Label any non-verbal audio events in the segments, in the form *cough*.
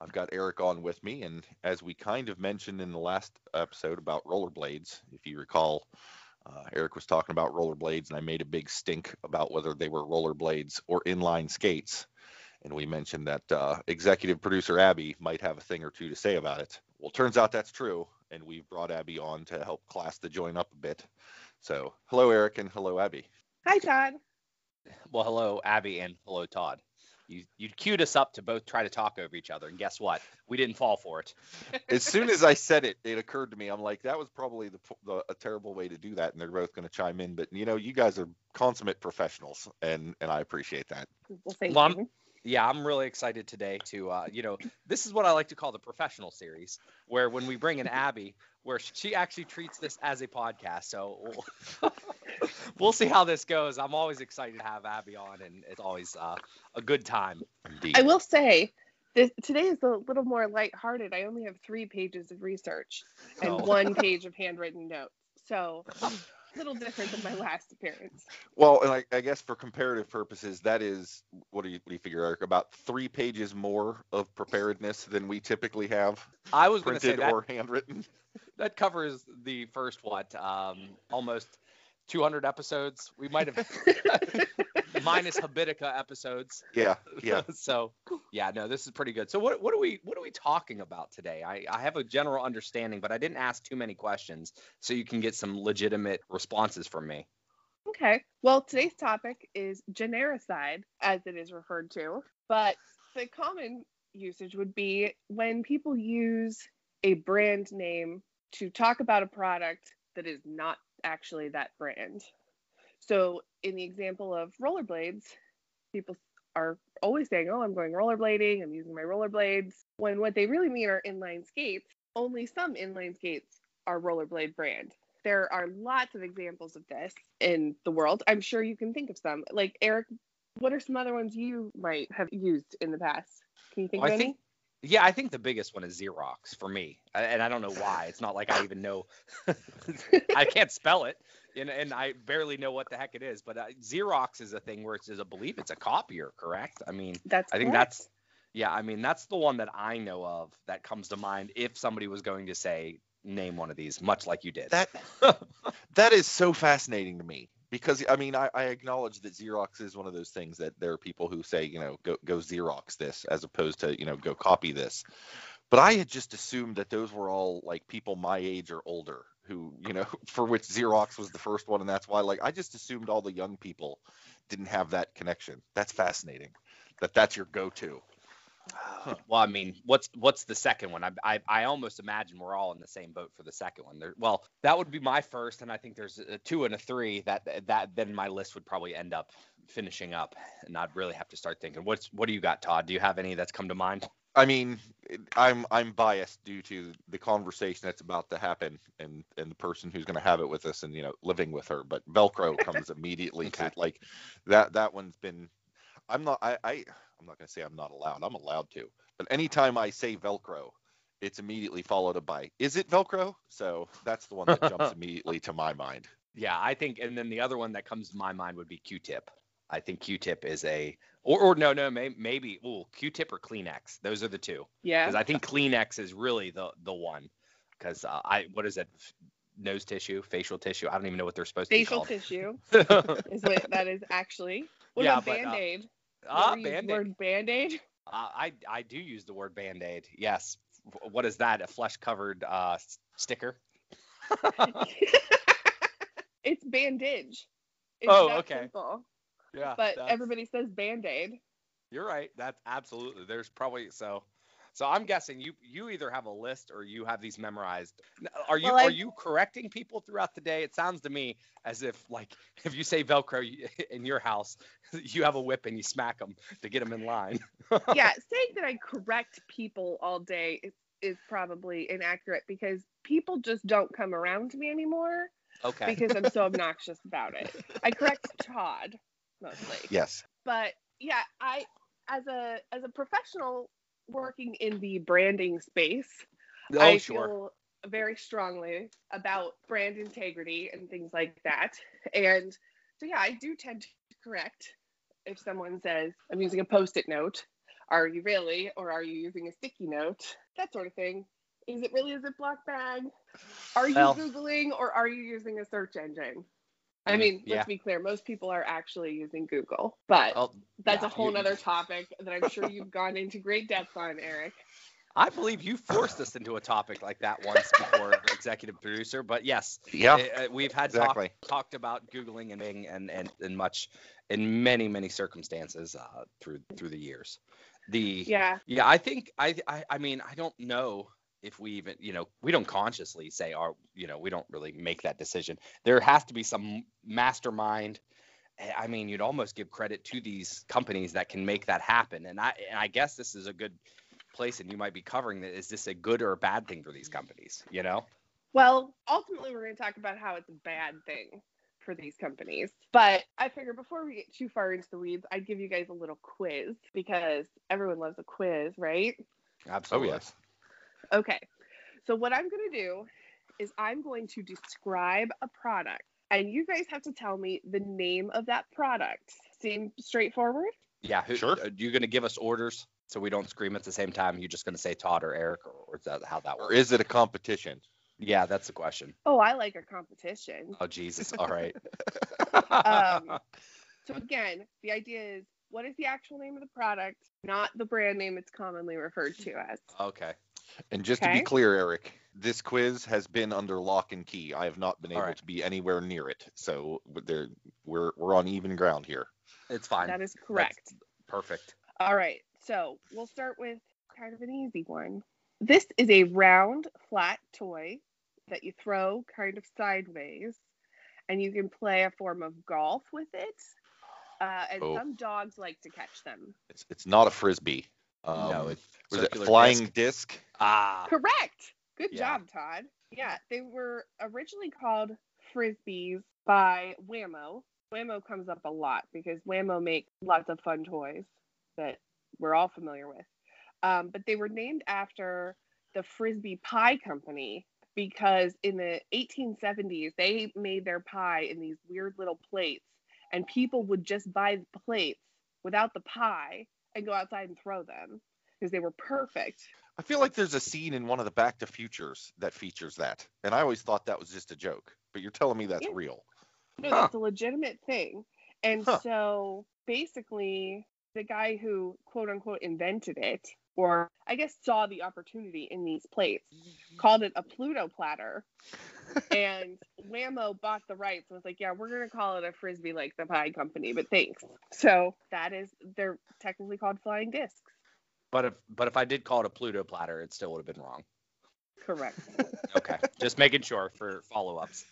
I've got Eric on with me, and as we kind of mentioned in the last episode about rollerblades, if you recall, uh, Eric was talking about rollerblades, and I made a big stink about whether they were rollerblades or inline skates. And we mentioned that uh, executive producer Abby might have a thing or two to say about it. Well, turns out that's true, and we've brought Abby on to help class the join up a bit. So, hello, Eric, and hello, Abby. Hi, Todd. Well, hello, Abby, and hello, Todd. You you queued us up to both try to talk over each other, and guess what? We didn't fall for it. *laughs* as soon as I said it, it occurred to me. I'm like, that was probably the, the a terrible way to do that, and they're both going to chime in. But you know, you guys are consummate professionals, and and I appreciate that. Well, thank Well, you. Yeah, I'm really excited today to, uh, you know, this is what I like to call the professional series, where when we bring in Abby, where she actually treats this as a podcast. So we'll, *laughs* we'll see how this goes. I'm always excited to have Abby on, and it's always uh, a good time. Indeed. I will say, this, today is a little more lighthearted. I only have three pages of research and Oh. one *laughs* page of handwritten notes. So, little different than my last appearance. Well, and I, I guess for comparative purposes, that is what do you what do you figure, Eric? About three pages more of preparedness than we typically have, I was going to say printed that or handwritten. that covers the first what, um, almost 200 episodes. We might have *laughs* minus Habitica episodes. Yeah, yeah. *laughs* so yeah, no, this is pretty good. So what what are we what are we talking about today? I, I have a general understanding, but I didn't ask too many questions, so you can get some legitimate responses from me. Okay. Well, today's topic is genericide, as it is referred to. But the common usage would be when people use a brand name to talk about a product that is not actually that brand. So, in the example of rollerblades, people are always saying, Oh, I'm going rollerblading, I'm using my rollerblades. When what they really mean are inline skates, only some inline skates are rollerblade brand. There are lots of examples of this in the world. I'm sure you can think of some. Like Eric, what are some other ones you might have used in the past? Can you think Well, of I any? think- Yeah, I think the biggest one is Xerox for me, and I don't know why. It's not like I even know. *laughs* I can't spell it, and, and I barely know what the heck it is. But uh, Xerox is a thing where it's, I believe it's a copier, correct? I mean, That's I think correct. that's yeah, I mean that's the one that I know of that comes to mind if somebody was going to say name one of these, much like you did. That *laughs* that is so fascinating to me because I mean I, I acknowledge that Xerox is one of those things that there are people who say you know go go Xerox this as opposed to you know go copy this, but I had just assumed that those were all like people my age or older who you know *laughs* for which Xerox was the first one and that's why like I just assumed all the young people didn't have that connection. That's fascinating that that's your go-to. Well, I mean, what's what's the second one? I, I I almost imagine we're all in the same boat for the second one. There, well, that would be my first, and I think there's a two and a three. That that then my list would probably end up finishing up, and I'd really have to start thinking. What's what do you got, Todd? Do you have any that's come to mind? I mean, I'm I'm biased due to the conversation that's about to happen and and the person who's going to have it with us and you know living with her. But Velcro comes *laughs* immediately to like that. That one's been. I'm not. I. I I'm not going to say I'm not allowed. I'm allowed to. But anytime I say Velcro, it's immediately followed by "Is it Velcro?" So that's the one that jumps *laughs* immediately to my mind. Yeah, I think, and then the other one that comes to my mind would be Q-tip. I think Q-tip is a, or, or no, no, may, maybe, ooh, Q-tip or Kleenex. Those are the two. yeah. because I think Kleenex is really the the one. Because uh, I what is it? Nose tissue, facial tissue. I don't even know what they're supposed Facial to be Facial tissue *laughs* is what that is actually. What Yeah, about uh, Band Aid? Ah, band-aid. Band Aid. Uh, *laughs* I I do use the word band-aid. Yes. What is that? A flesh covered uh, sticker? *laughs* it's bandage. It's Oh, okay. simple. Yeah. But that's- everybody says Band Aid. You're right. That's absolutely. There's probably so. So I'm guessing you you either have a list or you have these memorized. Are you Well, are you correcting people throughout the day? It sounds to me as if like *laughs* if you say Velcro *laughs* in your house, *laughs* you have a whip and you smack them to get them in line. yeah, saying that I correct people all day, it's is probably inaccurate because people just don't come around to me anymore Okay. because I'm so obnoxious about it. I correct Todd mostly. Yes. But yeah, I as a as a professional working in the branding space, oh, I sure. feel very strongly about brand integrity and things like that. And so yeah, I do tend to correct if someone says I'm using a post-it note. Are you really, or are you using a sticky note? That sort of thing. Is it really a Ziploc bag? Are you Well- googling, or are you using a search engine? I mean, yeah. let's be clear. Most people are actually using Google, but Oh, that's yeah, a whole you- nother *laughs* topic that I'm sure you've gone into great depth on, Eric. I believe you forced us into a topic like that once before, *laughs* executive producer. But yes, Yeah. uh, we've had Exactly. talk, talked about googling and Bing and and and much in many many circumstances uh, through through the years. The Yeah. yeah, I think I, I I mean I don't know if we even you know we don't consciously say our you know we don't really make that decision. There has to be some mastermind. eh, I mean, you'd almost give credit to these companies that can make that happen. And I and I guess this is a good place, and you might be covering that. Is this a good or a bad thing for these companies? You know? Well, ultimately, we're going to talk about how it's a bad thing for these companies. But I figure before we get too far into the weeds, I'd give you guys a little quiz because everyone loves a quiz, right? Absolutely. Oh Absolutely. yes. Okay. So, what I'm going to do is I'm going to describe a product, and you guys have to tell me the name of that product. Seem straightforward? Yeah. Who, Sure. Are you going to give us orders so we don't scream at the same time? You're just going to say Todd or Eric, or, or is that how that works? Or works? is it a competition? yeah, that's the question. Oh, I like a competition. Oh Jesus! All right. *laughs* *laughs* Um, So again, the idea is what is the actual name of the product, not the brand name it's commonly referred to as. okay. And just to be clear, Eric, this quiz has been under lock and key. I have not been All able right. to be anywhere near it. So there, we're we're on even ground here. It's fine. That is correct. Perfect. All right. So we'll start with kind of an easy one. This is a round, flat toy that you throw kind of sideways, and you can play a form of golf with it. Uh, and Oh. some dogs like to catch them. It's it's not a frisbee. Um, no, it's was it flying disc. disc? Ah. Correct. Good Yeah. job, Todd. Yeah, they were originally called frisbees by Wham-O. Wham-O comes up a lot because Wham-O makes lots of fun toys that we're all familiar with. Um, but they were named after the Frisbee Pie Company because in the 1870s they made their pie in these weird little plates, and people would just buy the plates without the pie and go outside and throw them because they were perfect. I feel like there's a scene in one of the Back to Futures that features that, and I always thought that was just a joke. But you're telling me that's Yeah. real. No, Huh. that's a legitimate thing. And Huh. so basically, the guy who quote unquote invented it, or I guess saw the opportunity in these plates, mm-hmm. called it a Pluto platter. and Wham-O bought the rights and was like, yeah, we're going to call it a frisbee like the pie company, but thanks. So that is, they're technically called flying discs. But if but if I did call it a Pluto platter, it still would have been wrong. Correct. *laughs* Okay. Just making sure for follow ups.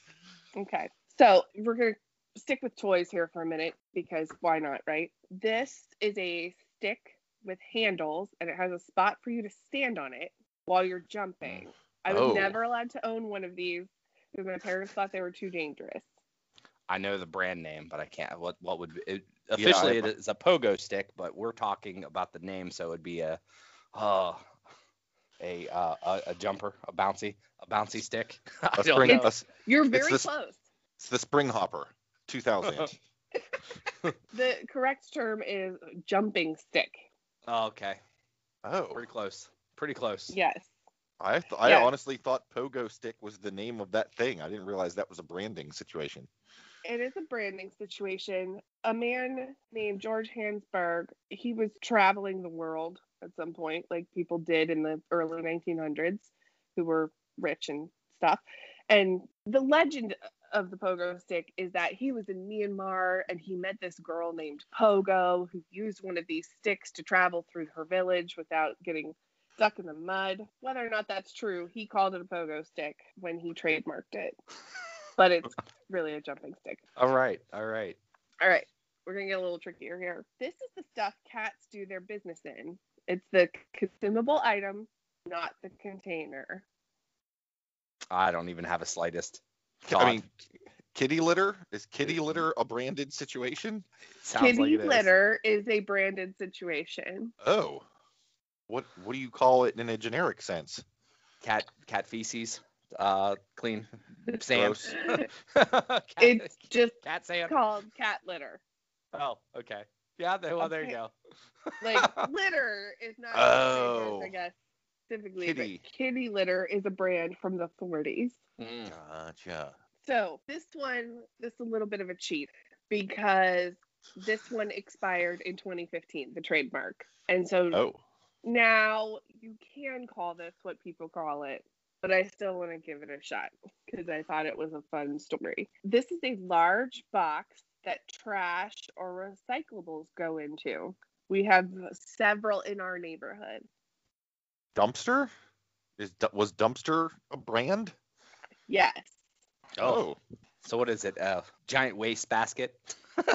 Okay. So we're going to stick with toys here for a minute because why not, right? This is a stick with handles and it has a spot for you to stand on it while you're jumping. I was Oh. never allowed to own one of these because my parents thought they were too dangerous. I know the brand name, but I can't. What what would it, officially I- it is a pogo stick, but we're talking about the name, so it'd be a uh, a uh, a, a jumper, a bouncy, a bouncy stick. *laughs* I A don't spring, know. a s- You're It's very this- close. it's the Spring Hopper, 2000. *laughs* The correct term is jumping stick. Oh, okay, oh, pretty close, pretty close. Yes. I th- I Yeah. honestly thought Pogo Stick was the name of that thing. I didn't realize that was a branding situation. It is a branding situation. A man named George Hansburg, he was traveling the world at some point, like people did in the early 1900s, who were rich and stuff. And the legend of the pogo stick is that he was in Myanmar and he met this girl named Pogo who used one of these sticks to travel through her village without getting stuck in the mud. Whether or not that's true, he called it a pogo stick when he trademarked it. But it's really a jumping stick. All right, all right. All right, we're gonna get a little trickier here. This is the stuff cats do their business in. It's the consumable item not the container. I don't even have a slightest. I mean, kitty litter is kitty litter a branded situation? Sounds Kitty like litter is a branded situation. Oh, what what do you call it in a generic sense? Cat cat feces. Uh, clean *laughs* sand. *laughs* *laughs* Cat, It's just cat sand. called cat litter. Oh, okay. Yeah. There, well, there you go. Like litter is not Oh. I guess specifically, Kitty. but kitty litter is a brand from the 40s. Mm. Gotcha. So this one, this is a little bit of a cheat because this one expired in 2015, the trademark. And so Oh, now you can call this what people call it, but I still want to give it a shot because I thought it was a fun story. This is a large box that trash or recyclables go into. We have several in our neighborhood. Dumpster is was dumpster a brand? Yes. Oh, So what is it? Uh, giant waste basket. *laughs* *laughs*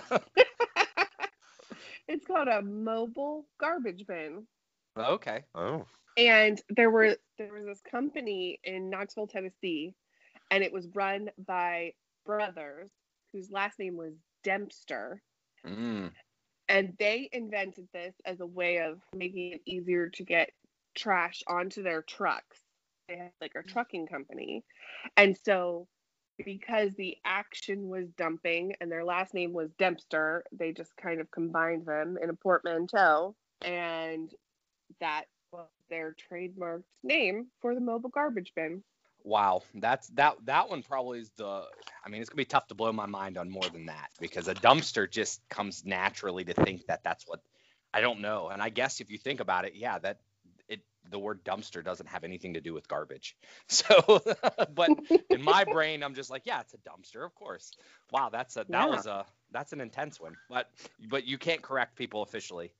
it's called a mobile garbage bin. okay. oh, and there were there was this company in Knoxville, Tennessee, and it was run by brothers whose last name was Dempster, Mm. and they invented this as a way of making it easier to get trash onto their trucks. They had like a mm. trucking company, and so because the action was dumping and their last name was Dempster, they just kind of combined them in a portmanteau, and that was their trademarked name for the mobile garbage bin. Wow, that's that that one probably is the I mean it's going to be tough to blow my mind on more than that because a dumpster just comes naturally to think that that's what I don't know. And I guess if you think about it, yeah, that the word dumpster doesn't have anything to do with garbage. *laughs* So *laughs* but in my *laughs* brain I'm just like, yeah, it's a dumpster, of course. Wow, that's a that Yeah. was a that's an intense one. But but you can't correct people officially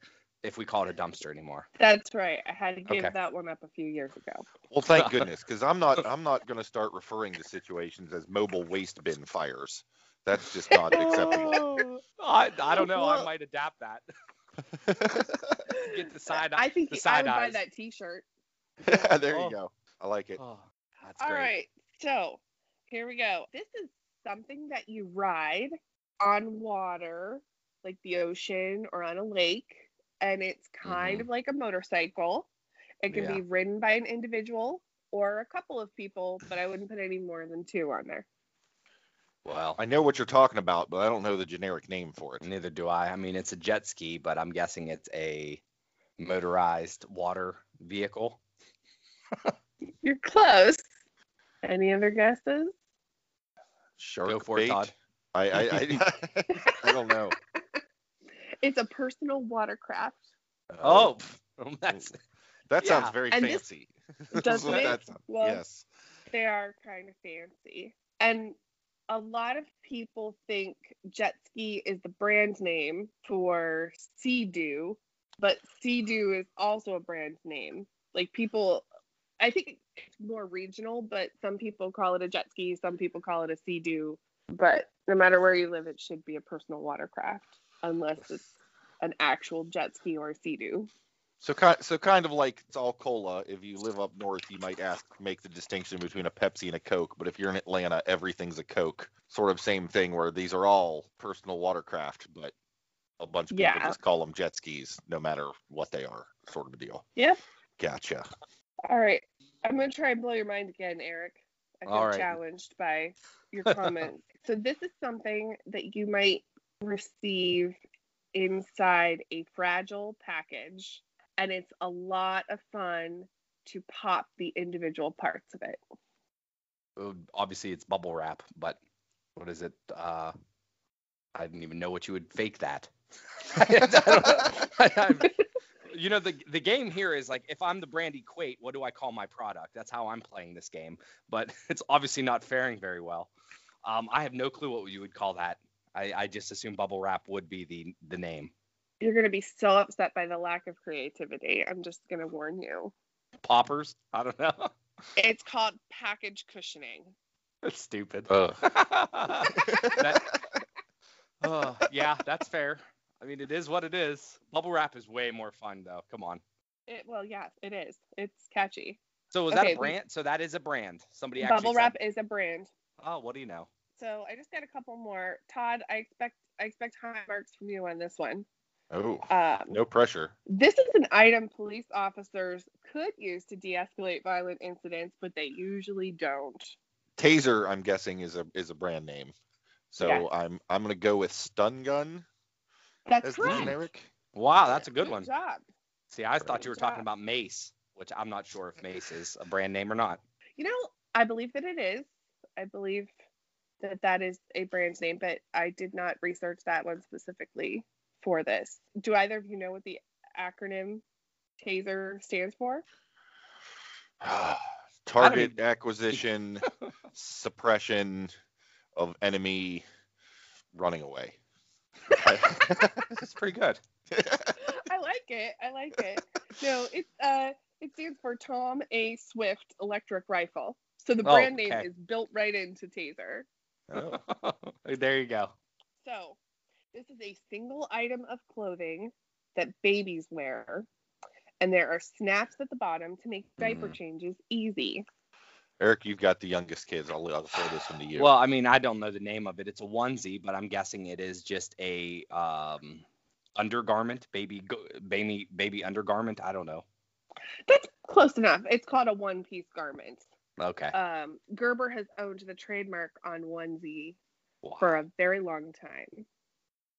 if we call it a dumpster anymore. That's right. I had to give Okay. that one up a few years ago. well, thank goodness, because I'm not I'm not going to start referring to situations as mobile waste bin fires. That's just not acceptable. I, I don't know. I might adapt that. *laughs* Get the side I think the I side would buy that T-shirt. *laughs* there Oh. you go. I like it. Oh, that's All great. right, so here we go. This is something that you ride on water, like the ocean or on a lake, and it's kind Mhm. of like a motorcycle. It can Yeah. be ridden by an individual or a couple of people, but I wouldn't put any more than two on there. Well, I know what you're talking about, but I don't know the generic name for it. neither do I. I mean, it's a jet ski, but I'm guessing it's a motorized water vehicle. *laughs* You're close. Any other guesses? Shark Go for it. Todd. I I, I, *laughs* I don't know. *laughs* It's a personal watercraft. Oh, oh. that's that yeah. sounds very And fancy. That's Doesn't it? that sounds- Well, yes. They are kind of fancy. And a lot of people think jet ski is the brand name for Sea-Doo, but Sea-Doo is also a brand name. Like people, I think it's more regional, but some people call it a jet ski, some people call it a Sea-Doo. But no matter where you live, it should be a personal watercraft, unless it's an actual jet ski or Sea-Doo. So kind so kind of like it's all cola. If you live up north, you might ask make the distinction between a Pepsi and a Coke. But if you're in Atlanta, everything's a Coke. Sort of same thing where these are all personal watercraft, but a bunch of people Yeah. just call them jet skis, no matter what they are, sort of a deal. Yeah. Gotcha. All right. I'm going to try and blow your mind again, Eric. I feel All right. challenged by your *laughs* comments. so, this is something that you might receive inside a fragile package, and it's a lot of fun to pop the individual parts of it. uh, obviously it's bubble wrap, but what is it? Uh, I didn't even know what you would fake that. I don't- I- you know the the game here is like if I'm the brand equate, what do I call my product? That's how I'm playing this game, but *laughs* it's obviously not faring very well. Um, I have no clue what you would call that. I, I just assume bubble wrap would be the the name. You're going to be so upset by the lack of creativity. I'm just going to warn you. Poppers? I don't know. *laughs* It's called package cushioning. That's stupid. Ugh. *laughs* That- uh, yeah, that's fair. I mean, it is what it is. Bubble wrap is way more fun, though. Come on. It, well, yes, it is. It's catchy. So was that Okay, a we- brand? So that is a brand. Somebody actually Bubble said- wrap is a brand. Oh, what do you know? So I just got a couple more. Todd, I expect I expect high marks from you on this one. Oh, Um, no pressure. This is an item police officers could use to de-escalate violent incidents, but they usually don't. Taser, I'm guessing, is a is a brand name. So Yes. I'm I'm gonna go with stun gun That's as the correct. generic. Wow, that's a good Good one. job. See, I thought you were Good talking about Mace, which I'm not sure if Mace is a brand name or not. You know, I believe that it is. I believe that that is a brand name, but I did not research that one specifically for this. Do either of you know what the acronym TASER stands for? *sighs* Target acquisition, *laughs* suppression of enemy running away. *laughs* That's pretty good. I like it. I like it. No, it's uh, it stands for Tom A. Swift Electric Rifle. So the Oh, brand name is built right into Taser. Oh. *laughs* there you go. So this is a single item of clothing that babies wear, and there are snaps at the bottom to make diaper Mm. changes easy. Eric, you've got the youngest kids. I'll, I'll throw this one to you. Well, I mean, I don't know the name of it. It's a onesie, but I'm guessing it is just a um, undergarment, baby, go- baby, baby undergarment. I don't know. That's close enough. It's called a one-piece garment. Okay. Um, Gerber has owned the trademark on onesie Wow. for a very long time.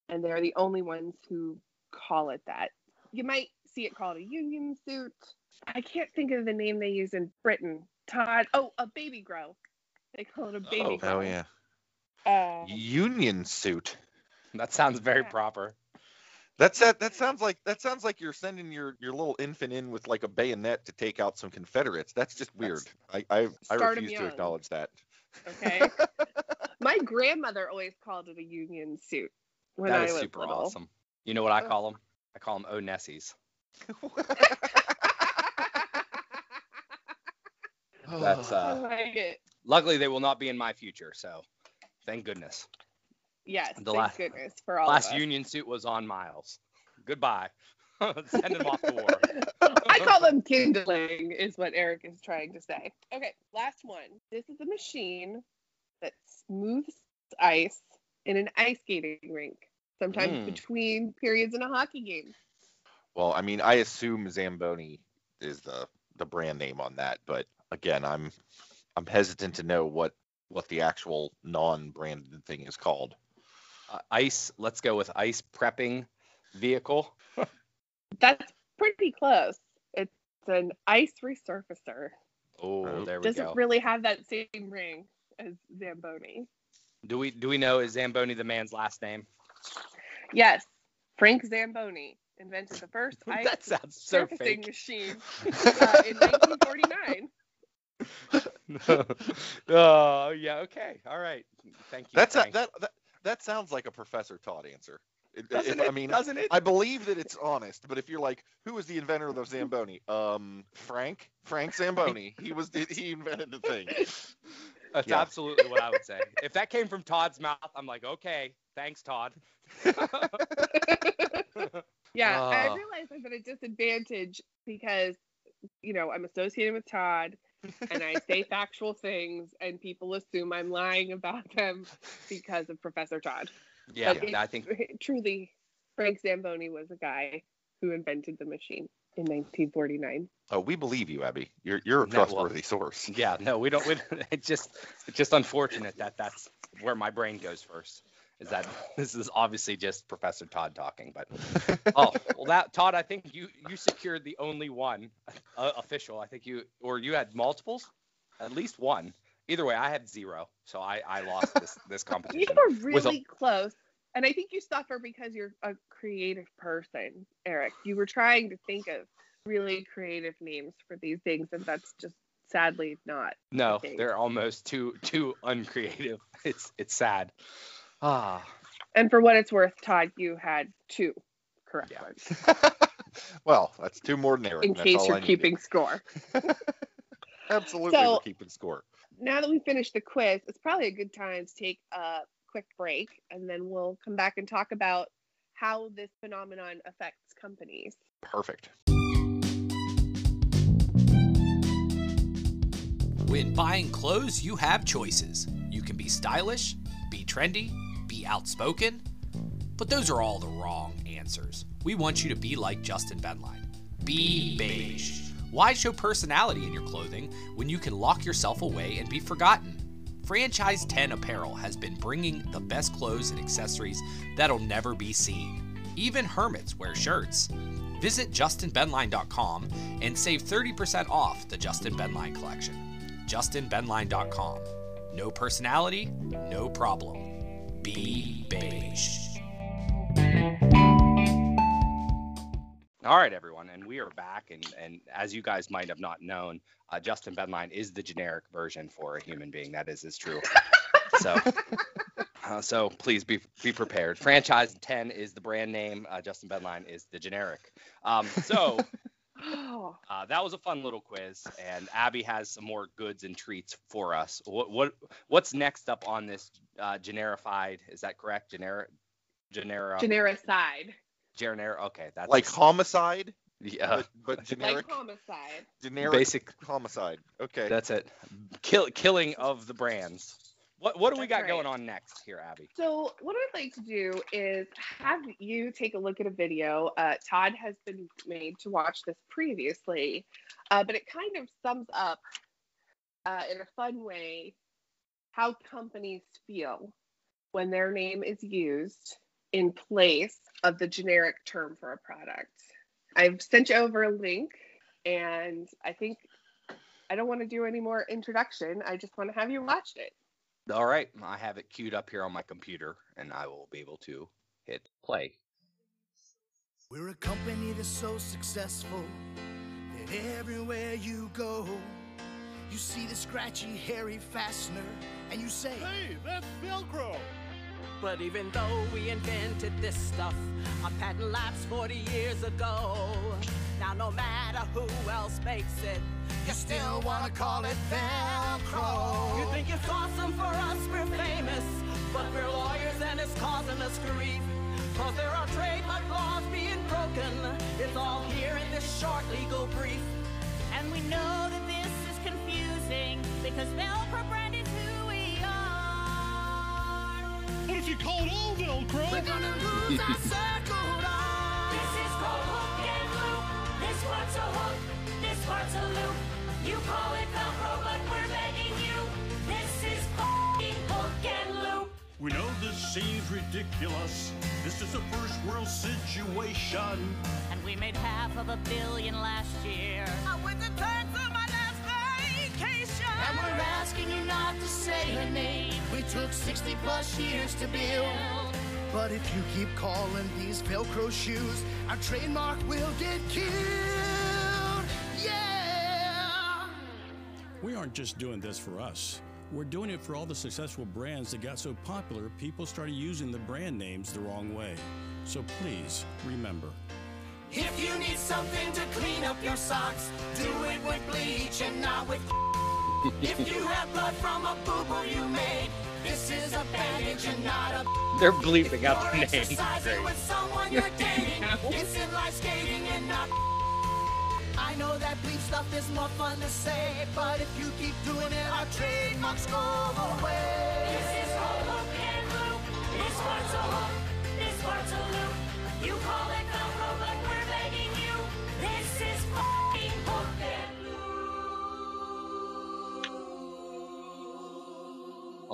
And they're the only ones who call it that. You might see it called a union suit. I can't think of the name they use in Britain. Todd. Oh, a baby grow. They call it a baby Oh, grow. oh yeah, Uh, union suit. That sounds very Yeah. proper. That's that. That sounds like that sounds like you're sending your your little infant in with like a bayonet to take out some Confederates. That's just weird. I I, I refuse to acknowledge that. okay. *laughs* My grandmother always called it a union suit when That I is super little. awesome. You know what I call them? I call them O Nessies. That's *laughs* I uh. like it. Luckily, they will not be in my future, so thank goodness. Yes, the thank last- goodness for all Last union suit was on Miles. Goodbye. *laughs* Send him off to war. *laughs* I call them kindling, is what Eric is trying to say. Okay, last one. This is a machine that smooths ice in an ice skating rink, sometimes Mm. between periods in a hockey game. Well, I mean, I assume Zamboni is the the brand name on that, but again, I'm I'm hesitant to know what what the actual non-branded thing is called. Uh, ice. Let's go with ice prepping vehicle. *laughs* That's pretty close. It's an ice resurfacer. Oh, Oh. there we go. Doesn't really have that same ring as Zamboni. Do we do we know is Zamboni the man's last name? Yes, Frank Zamboni invented the first *laughs* ice that sounds so surfacing fake. machine *laughs* uh, in 1949. oh yeah, okay, all right. Thank you. That's a, that, that that sounds like a Professor Todd answer. It- Doesn't if- it? I mean, doesn't it? I believe that it's honest, but if you're like, who was the inventor of the Zamboni? Um, Frank, Frank Zamboni. He was he invented the thing. *laughs* That's yeah. absolutely what I would say. If that came from Todd's mouth, I'm like, okay, thanks, Todd. *laughs* Yeah, I uh. Oh. realize I'm at a disadvantage because, you know, I'm associated with Todd and I say *laughs* factual things and people assume I'm lying about them because of Professor Todd. yeah, But I think *laughs* truly, Frank Zamboni was a guy who invented the machine in 1949. Oh, we believe you, Abby. You're you're a No, well- trustworthy source. *laughs* yeah, no, we don't. We, *laughs* it's just it's just unfortunate that that's where my brain goes first. Is that *laughs* this is obviously just Professor Todd talking, but oh well, that Todd, I think you you secured the only one uh, official. I think you or you had multiples, at least one. Either way, I had zero, so I I lost this this You competition. were with a- really close. And I think you suffer because you're a creative person, Eric. You were trying to think of really creative names for these things, and that's just sadly not. No, Okay. they're almost too too uncreative. *laughs* It's it's sad. Ah, And for what it's worth, Todd, you had two correct Yeah. ones, *laughs* well, that's two more than Eric. in case you're keeping score. *laughs* Absolutely, So- we're keeping score. Now that we finished the quiz, it's probably a good time to take a quick break and then we'll come back and talk about how this phenomenon affects companies. Perfect. When buying clothes, you have choices. You can be stylish, be trendy, be outspoken, but those are all the wrong answers. We want you to be like Justin Benline. Be beige. Why show personality in your clothing when you can lock yourself away and be forgotten? Franchise 10 Apparel has been bringing the best clothes and accessories that'll never be seen. Even hermits wear shirts. Visit justinbenline.com and save 30% off the Justin Benline collection. justinbenline.com. No personality, no problem. Be beige. All right, everyone, and we are back. And, and as you guys might have not known, uh, Justin Benline is the generic version for a human being. That is is true. *laughs* so, uh, so please be be prepared. Franchise 10 is the brand name. Uh, Justin Benline is the generic. Um, so. *laughs* Uh, that was a fun little quiz, and Abby has some more goods and treats for us. What what what's next up on this uh, generified? Is that correct? Generic, genera, genericide. Generic. Okay, that's Like homicide, yeah, but, but generic, Like homicide. generic basic. homicide. Okay. That's it. Kill, killing of the brands. What what do we That's got going on next here, Abby? So, what I'd like to do is have you take a look at a video. Uh, Todd has been made to watch this previously, uh, but it kind of sums up uh, in a fun way how companies feel when their name is used in place of the generic term for a product. I've sent you over a link, and I think I don't want to do any more introduction. I just want to have you watch it. All right, I have it queued up here on my computer, and I will be able to hit play. We're a company that's so successful that everywhere you go, you see the scratchy, hairy fastener, and you say, Hey, that's Velcro. But even though we invented this stuff, our patent lapsed 40 years ago. Now no matter who else makes it, you still wanna call it Velcro. you think it's awesome for us, we're famous. But we're lawyers and it's causing us grief. Cause there are trademark laws being broken. It's all here in this short legal brief. And we know that this is confusing because Velcro brand are. But if you call it all Velcro, We're gonna lose our circle. This is called hook and loop. This part's a hook, this part's a loop. You call it Velcro, but we're begging you. This is f***ing hook and loop. we know this seems ridiculous. This is a first world situation. And we made half of a billion last year. I went to turns on my last vacation. And we're asking you not to say her name. We took 60 plus years to build. But if you keep calling these Velcro shoes, our trademark will get killed. Yeah! We aren't just doing this for us. We're doing it for all the successful brands that got so popular, people started using the brand names the wrong way. So please remember If you need something to clean up your socks, do it with bleach and not with. They're bleeping out the You're names. exercising Great. with someone you're *laughs* dating. it's inline skating and not. *laughs* I know that bleep stuff is more fun to say, but if you keep doing it, our trademarks go away. This is hook and loop. This part's a hook,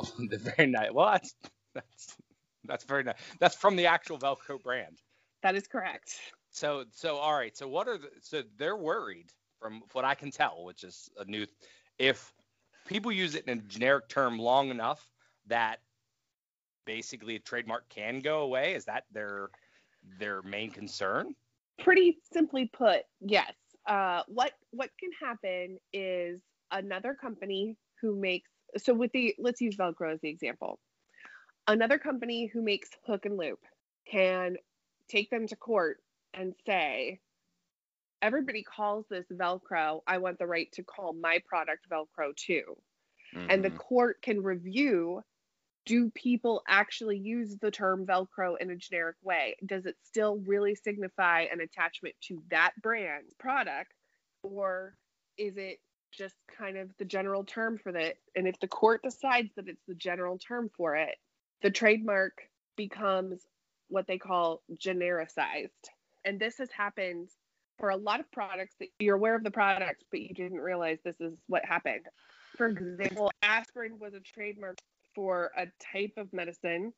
*laughs* the very nice. Well, that's that's that's very nice. That's from the actual Velcro brand. That is correct. So so all right. So what are the so they're worried from what I can tell, which is a new if people use it in a generic term long enough that basically a trademark can go away. Is that their their main concern? pretty simply put, yes. Uh, what what can happen is another company who makes so with the let's use Velcro as the example. Another company who makes hook and loop can take them to court and say, everybody calls this Velcro. I want the right to call my product Velcro too. And the Mhm. court can review do people actually use the term Velcro in a generic way? Does it still really signify an attachment to that brand's product? Or is it just kind of the general term for that. And if the court decides that it's the general term for it, the trademark becomes what they call genericized. And this has happened for a lot of products that you're aware of the product, but you didn't realize this is what happened. For example, aspirin was a trademark for a type of medicine,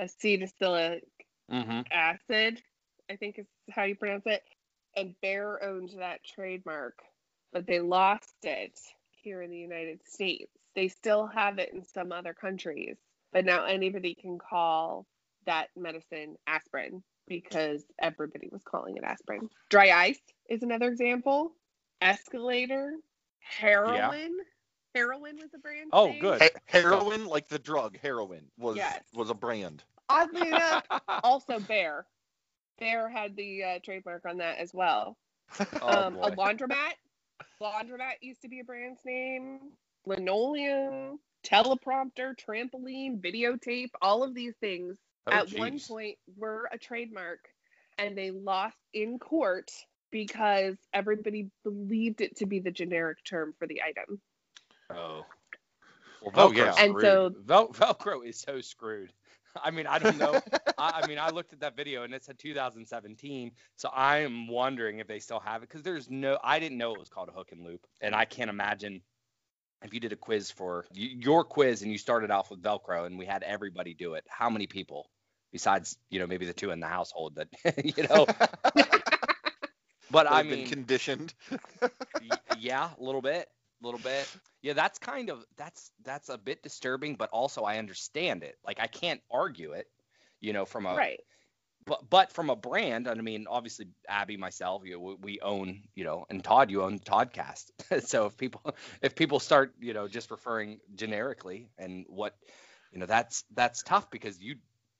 acetylsalicylic Mm-hmm. acid, I think is how you pronounce it. And Bayer owned that trademark, but they lost it here in the United States. They still have it in some other countries, but now anybody can call that medicine aspirin because everybody was calling it aspirin. Dry ice is another example. Escalator, heroin. Heroin was a brand. Oh, name. good. He- heroin, like the drug heroin, was Yes. was a brand. Oddly enough, *laughs* also Bayer. Bayer had the uh, trademark on that as well. *laughs* Oh, um, a laundromat. Laundromat used to be a brand's name. Linoleum, teleprompter, trampoline, videotape, all of these things Oh, at one point were a trademark and they lost in court because everybody believed it to be the generic term for the item. Oh. Well, Oh, Velcro's yeah. And screwed. so- Vel- Velcro is so screwed. I mean, I don't know. I, I mean, I looked at that video and it said 2017, so I am wondering if they still have it because there's no. I didn't know it was called a hook and loop, and I can't imagine if you did a quiz for your quiz and you started off with Velcro and we had everybody do it. How many people, besides you know maybe the two in the household that *laughs* you know? *laughs* But I mean, conditioned. Yeah, a little bit, a little bit. Yeah, that's kind of that's that's a bit disturbing, but also I understand it. Like I can't argue it, you know, from a right. but but from a brand. and I mean, obviously Abby, myself, you know, we- we own, you know, and Todd, you own Toddcast. *laughs* so if people if people start, you know, just referring generically and what, you know, that's that's tough because you,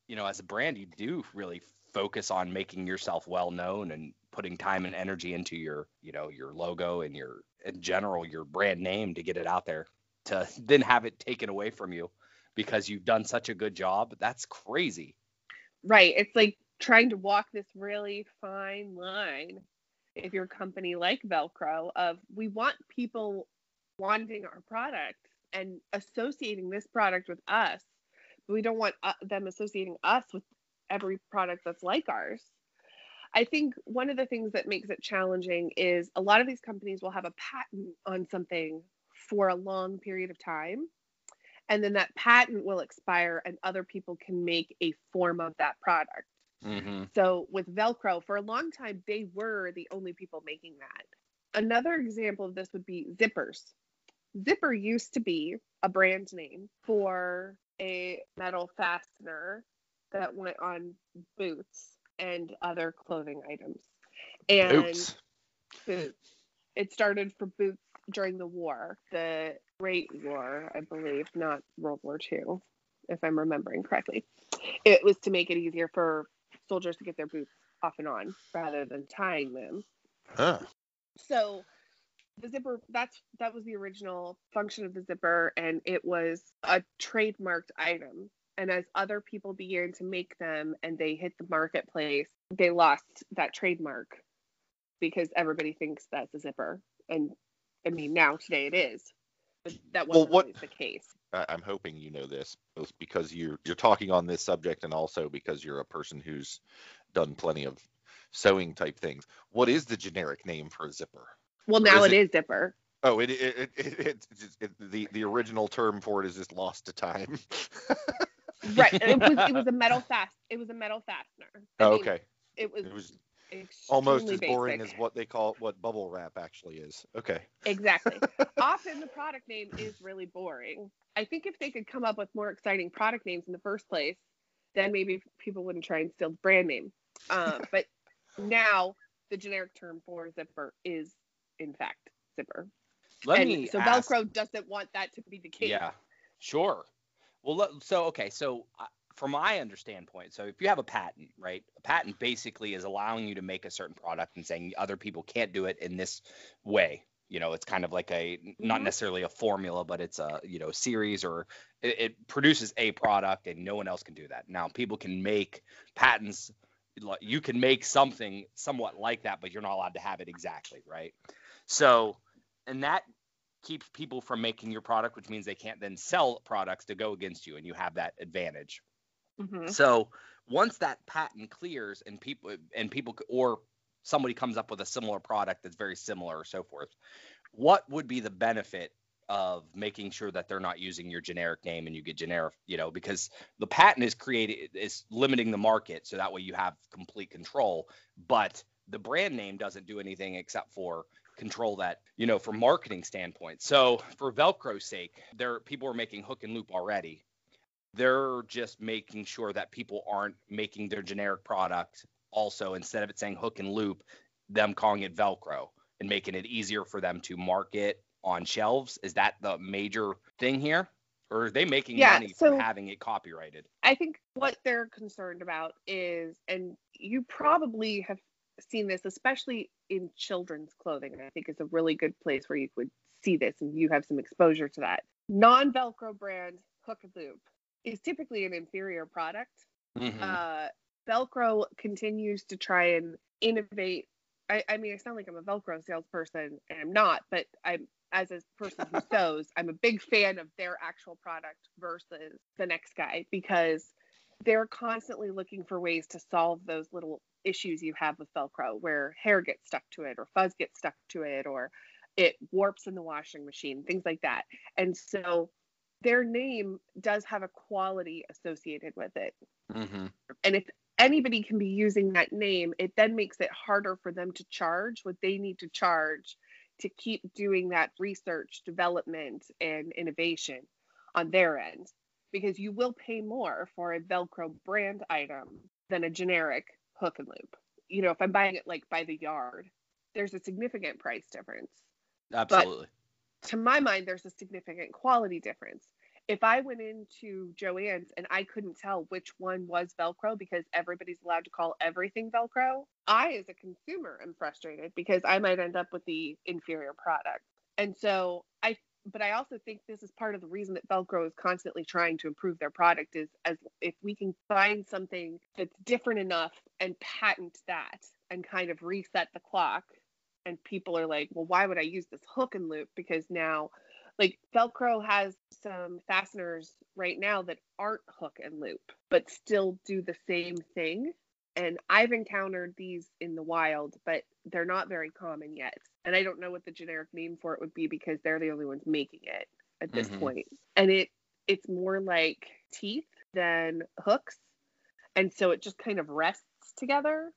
you know, as a brand, you do really focus on making yourself well known and putting time and energy into your, you know, your logo and your in general your brand name to get it out there. To *laughs* then have it taken away from you because you've done such a good job, that's crazy. Right. It's like trying to walk this really fine line if you're a company like Velcro of we want people wanting our product and associating this product with us, but we don't want uh, them associating us with every product that's like ours. I think one of the things that makes it challenging is a lot of these companies will have a patent on something for a long period of time. And then that patent will expire and other people can make a form of that product. Mm-hmm. So with Velcro, for a long time, they were the only people making that. Another example of this would be zippers. Zipper used to be a brand name for a metal fastener that went on boots and other clothing items. And Oops. boots. It started for boots during the war, the Great War, I believe, not World War II, if I'm remembering correctly. It was to make it easier for soldiers to get their boots off and on rather than tying them. Huh. So the zipper that's that was the original function of the zipper and it was a trademarked item and as other people began to make them and they hit the marketplace they lost that trademark because everybody thinks that's a zipper and i mean now today it is but that Well, wasn't what- always the case I'm hoping you know this, both because you're you're talking on this subject and also because you're a person who's done plenty of sewing type things. What is the generic name for a zipper? well now is it it- is zipper Oh, it it, it, it, it the the original term for it is just lost to time. *laughs* right it was it was a *laughs* metal fast it was a metal fastener I oh, mean, okay, it was it was almost as boring basic. as what they call what bubble wrap actually is. Okay. Exactly. *laughs* Often the product name is really boring. I think if they could come up with more exciting product names in the first place, then maybe people wouldn't try and steal the brand name. Um, *laughs* but now the generic term for zipper is, in fact, zipper. Let and me so ask, Velcro doesn't want that to be the case. Yeah, sure. Well, so okay, so uh, from my understand point, so if you have a patent, right? A patent basically is allowing you to make a certain product and saying other people can't do it in this way. You know, it's kind of like a not Mhm. necessarily a formula, but it's a you know series or it, it produces a product and no one else can do that. Now people can make patents. like, You can make something somewhat like that, but you're not allowed to have it exactly, right? So, and that keeps people from making your product, which means they can't then sell products to go against you, and you have that advantage. Mhm. So once that patent clears and people and people or somebody comes up with a similar product that's very similar or so forth, what would be the benefit of making sure that they're not using your generic name and you get generic, you know, because the patent is created is limiting the market so that way you have complete control, but the brand name doesn't do anything except for control that, you know, from marketing standpoint. So for Velcro's sake, there people are making hook and loop already. They're just making sure that people aren't making their generic product also instead of it saying hook and loop them calling it velcro and making it easier for them to market on shelves. Is that the major thing here? Or are they making Yeah, money so- from having it copyrighted? I think what they're concerned about is, and you probably have seen this, especially in children's clothing. I think is a really good place where you would see this, and you have some exposure to that. Non-Velcro brand hook and loop is typically an inferior product. Mhm. Uh, Velcro continues to try and innovate. I, I mean, I sound like I'm a Velcro salesperson, and I'm not, but I'm as a person who *laughs* sews, I'm a big fan of their actual product versus the next guy because they're constantly looking for ways to solve those little issues you have with Velcro where hair gets stuck to it or fuzz gets stuck to it or it warps in the washing machine, things like that. And so their name does have a quality associated with it. mm-hmm. And if anybody can be using that name, it then makes it harder for them to charge what they need to charge to keep doing that research, development, and innovation on their end. Because you will pay more for a Velcro brand item than a generic hook and loop. You know, if I'm buying it like by the yard, there's a significant price difference absolutely to my mind, there's a significant quality difference. If I went into Joann's and I couldn't tell which one was Velcro because everybody's allowed to call everything Velcro, I, as a consumer, am frustrated because I might end up with the inferior product. And so I, but I also think this is part of the reason that Velcro is constantly trying to improve their product is as if we can find something that's different enough and patent that and kind of reset the clock and people are like, well, why would I use this hook and loop? Because now, like, Velcro has some fasteners right now that aren't hook and loop, but still do the same thing. And I've encountered these in the wild, but they're not very common yet. And I don't know what the generic name for it would be because they're the only ones making it at this Mhm. point. And it it's more like teeth than hooks. And so it just kind of rests together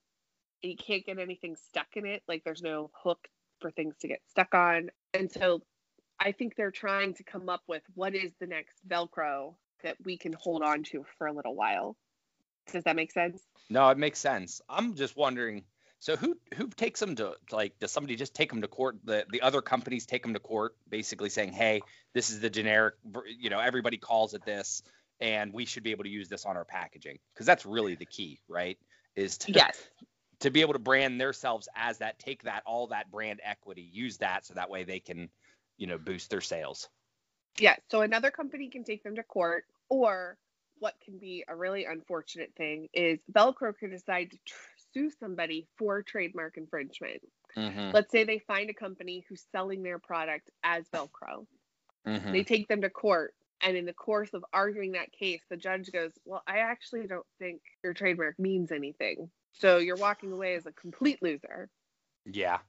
and you can't get anything stuck in it. Like there's no hook for things to get stuck on. And so I think they're trying to come up with what is the next Velcro that we can hold on to for a little while. Does that make sense? No, it makes sense. I'm just wondering. So who who takes them to like? Does somebody just take them to court? The the other companies take them to court, basically saying, "Hey, this is the generic. You know, everybody calls it this, and we should be able to use this on our packaging." Because that's really the key, right? Is to Yes. to be able to brand themselves as that. Take that all that brand equity, use that, so that way they can, you know, boost their sales. Yeah. So another company can take them to court, or what can be a really unfortunate thing is Velcro could decide to tr- sue somebody for trademark infringement. Mm-hmm. Let's say they find a company who's selling their product as Velcro. Mm-hmm. They take them to court. And in the course of arguing that case, the judge goes, Well, I actually don't think your trademark means anything. So you're walking away as a complete loser. Yeah.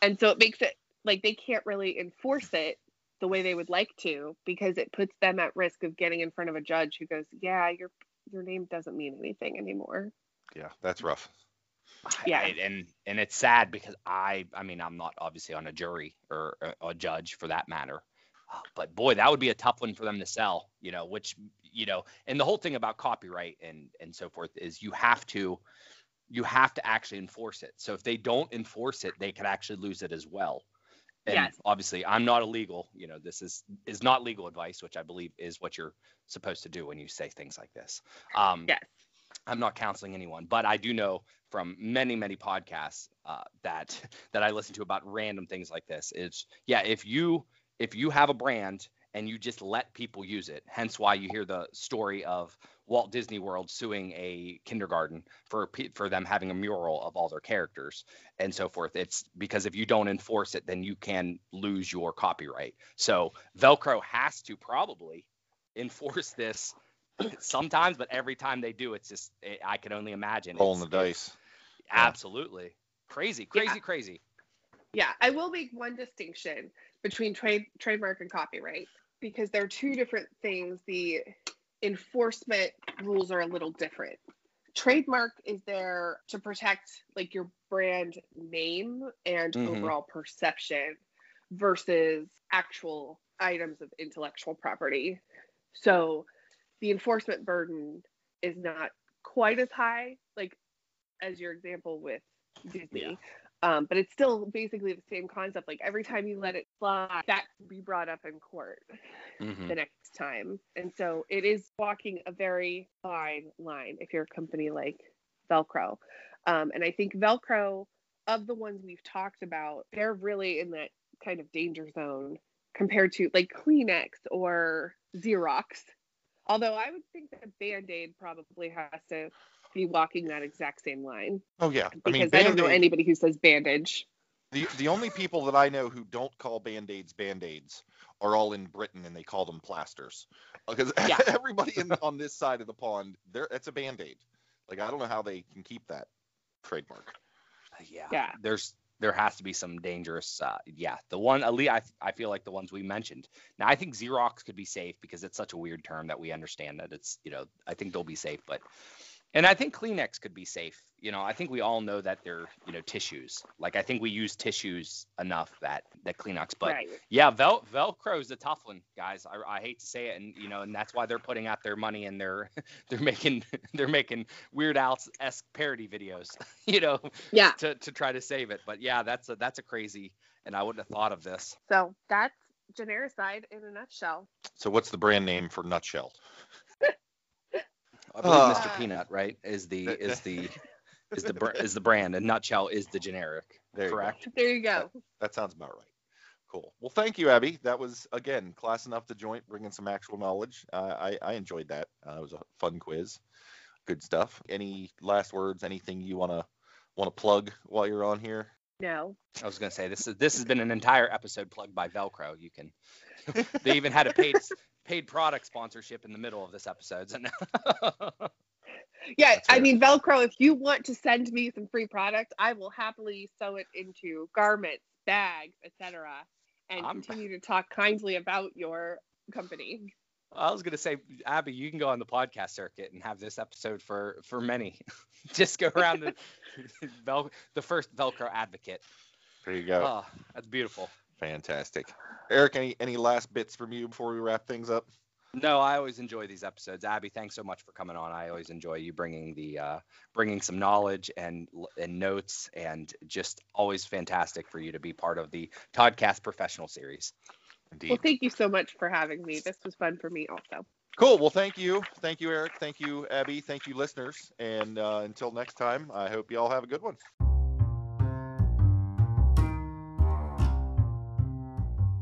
And so it makes it like they can't really enforce it the way they would like to because it puts them at risk of getting in front of a judge who goes, Yeah, your your name doesn't mean anything anymore. Yeah, that's rough. Yeah. I- and and it's sad because I I mean I'm not obviously on a jury or a, a judge for that matter, Uh, but boy that would be a tough one for them to sell. You know, which you know, and the whole thing about copyright and and so forth is you have to you have to actually enforce it. So if they don't enforce it, they can actually lose it as well. And Yes. obviously I'm not illegal. You know, this is is not legal advice, which I believe is what you're supposed to do when you say things like this. Um, Yes. I'm not counseling anyone, but I do know from many, many podcasts uh, that *laughs* that I listen to about random things like this. it's yeah, if you if you have a brand and you just let people use it, hence why you hear the story of Walt Disney World suing a kindergarten for for them having a mural of all their characters and so forth. It's because if you don't enforce it, then you can lose your copyright. So Velcro has to probably enforce this *coughs* sometimes, but every time they do, it's just it, I can only imagine. Rolling the it's- it's dice. Absolutely crazy, crazy, Yeah. crazy. Yeah, I will make one distinction between trade trademark and copyright because they're two different things. The enforcement rules are a little different. Trademark is there to protect like your brand name and Mhm. overall perception versus actual items of intellectual property. So the enforcement burden is not quite as high like as your example with Disney. Yeah. Um, but it's still basically the same concept. Like every time you let it fly, that can be brought up in court Mhm. the next time. And so it is walking a very fine line if you're a company like Velcro. Um, and I think Velcro, of the ones we've talked about, they're really in that kind of danger zone compared to like Kleenex or Xerox. Although I would think that Band Aid probably has to be walking that exact same line Oh yeah. I because mean, I, don't know anybody who says bandage. The the only people that I know who don't call band-aids band-aids are all in Britain and they call them plasters. Because *laughs* Yeah. everybody in, *laughs* on this side of the pond, there it's a band-aid. Like I don't know how they can keep that trademark. yeah, Yeah. there's there has to be some dangerous uh yeah the one at least I, I feel like the ones we mentioned now i think xerox could be safe because it's such a weird term that we understand that it's you know i think they'll be safe but and i think kleenex could be safe you know i think we all know that they're you know tissues like i think we use tissues enough that that kleenex but right. yeah, Vel- Velcro's a tough one, guys. I, I hate to say it, and you know, and that's why they're putting out their money and they're *laughs* they're making *laughs* they're making Weird Al's esque parody videos, *laughs* you know, Yeah. to, to try to save it. But yeah, that's a that's a crazy, and I wouldn't have thought of this. So that's genericide in a nutshell. So what's the brand name for Nutshell? I believe Ah. Mr. Peanut, right, is the That- is the is the br- *laughs* is the brand, and Nutshell is the generic. There you correct? There you go. That sounds about right. Cool. Well, thank you, Abby. That was again class enough to joint, bringing some actual knowledge. Uh, I I enjoyed that. Uh, it was a fun quiz. Good stuff. Any last words? Anything you wanna wanna plug while you're on here? No. I was gonna say this is this has been an entire episode plugged by Velcro. You can. *laughs* they even had a paid paid product sponsorship in the middle of this episode. So now- *laughs* Yeah, I mean Velcro. If you want to send me some free product, I will happily sew it into garments, bags, etc., and I'm- continue to talk kindly about your company. I was gonna say, Abby, you can go on the podcast circuit and have this episode for for many. *laughs* Just go around the *laughs* Vel, the first Velcro advocate. There you go. Oh, that's beautiful. Fantastic. Eric, any any last bits from you before we wrap things up? No, I always enjoy these episodes. Abby, thanks so much for coming on. I always enjoy you bringing the uh, bringing some knowledge and and notes, and just always fantastic for you to be part of the Toddcast Professional Series. Indeed. Well, thank you so much for having me. This was fun for me also. Cool. Well, thank you. Thank you, Eric. Thank you, Abby. Thank you, listeners. And uh, until next time, I hope you all have a good one.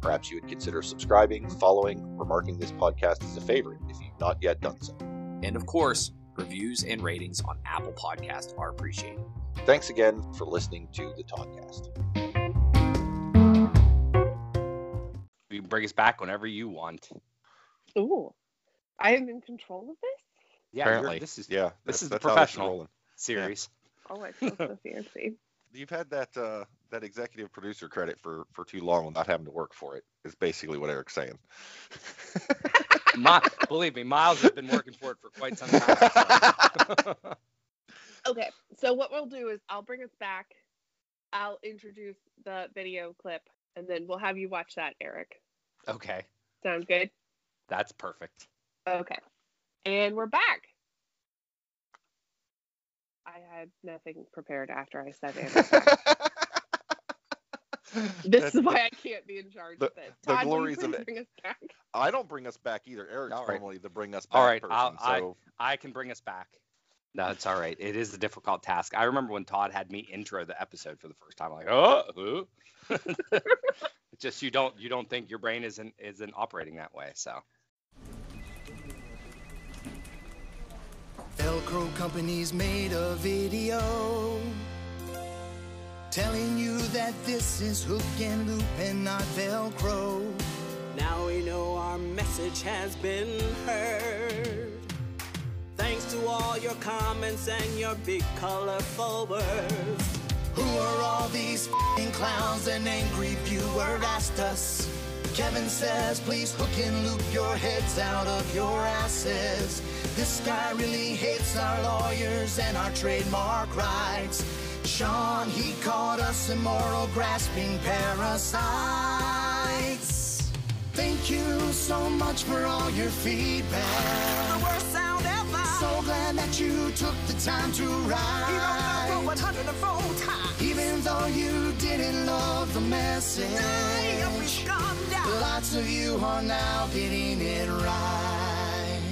Perhaps you would consider subscribing, following, or marking this podcast as a favorite if you've not yet done so. And of course, reviews and ratings on Apple Podcast are appreciated. Thanks again for listening to the Toddcast. You can bring us back whenever you want. Ooh, I am in control of this. Yeah, Apparently, this is yeah, this that's- is the that's professional. rolling. series. Oh, I feel so fancy. You've had that uh, that executive producer credit for for too long without having to work for it. Is basically what Eric's saying. *laughs* My, believe me, Miles has been working for it for quite some time. so. *laughs* Okay, so what we'll do is I'll bring us back. I'll introduce the video clip, and then we'll have you watch that, Eric. okay, Sounds good? that's perfect. Okay. And we're back. I had nothing prepared after I said it. *laughs* *laughs* this That's is why I can't be in charge the- of it. the Todd, will glories of it. bring us back? I don't bring us back either. Eric's All right. normally the bring us back All right, person. I'll- I- so I can bring us back. No, it's all right. It is a difficult task. I remember when Todd had me intro the episode for the first time. I'm like, oh, who? it's *laughs* just you don't you don't think your brain isn't isn't operating that way. So Velcro companies made a video telling you that this is hook and loop and not Velcro. Now we know our message has been heard. Thanks to all your comments and your big colorful words. Who are all these fing clowns? An angry viewer asked us. Kevin says, please hook and loop your heads out of your asses. This guy really hates our lawyers and our trademark rights. Sean, he caught us immoral, grasping parasites. Thank you so much for all your feedback. The worst sound ever. So glad that you took the time to He wrote write. 104 times. Even though you didn't love the message, lots of you are now getting it right.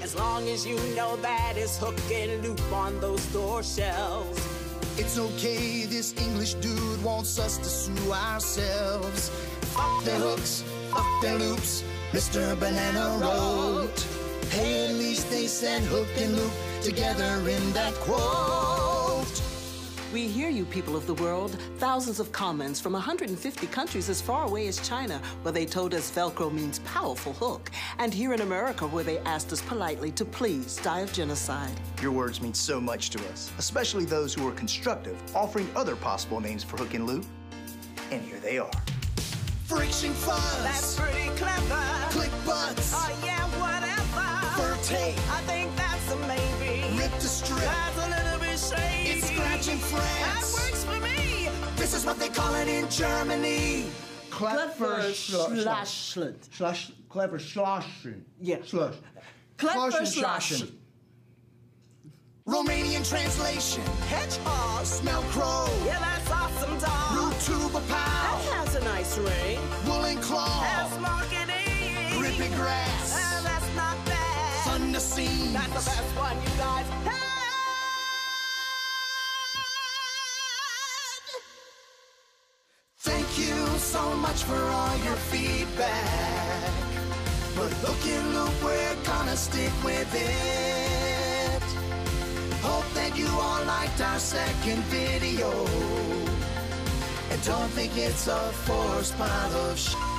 As long as you know that it's hook and loop on those store shelves. It's okay, this English dude wants us to sue ourselves. Fuck their hooks, fuck their loops, Mr. Banana wrote. Hey, at least they said hook and loop together in that quote. We hear you, people of the world. Thousands of comments from 150 countries as far away as China, where they told us Velcro means powerful hook, and here in America, where they asked us politely to please die of genocide. Your words mean so much to us, especially those who are constructive, offering other possible names for hook and loop. And here they are. Friction fuzz, That's pretty clever. click butts, Oh yeah, whatever. fur tape, I think that's a maybe. rip the strip, That's a little bit shady. it's scratching That works for me. This is what they call it in Germany. Clever slash slash clever sloshing. Yeah. Slush. Clever Sloshing, Romanian translation, Hedgehog. smell crow, Yeah, that's awesome, dog. root tuba That has a nice ring. woolen claw, That's marketing. grippy Uh, grass, that's not bad. thunder scenes. That's the best one, you guys. had. So much for all your feedback. But and loop, we're gonna stick with it. Hope that you all liked our second video. And don't think it's a forced pile of shit.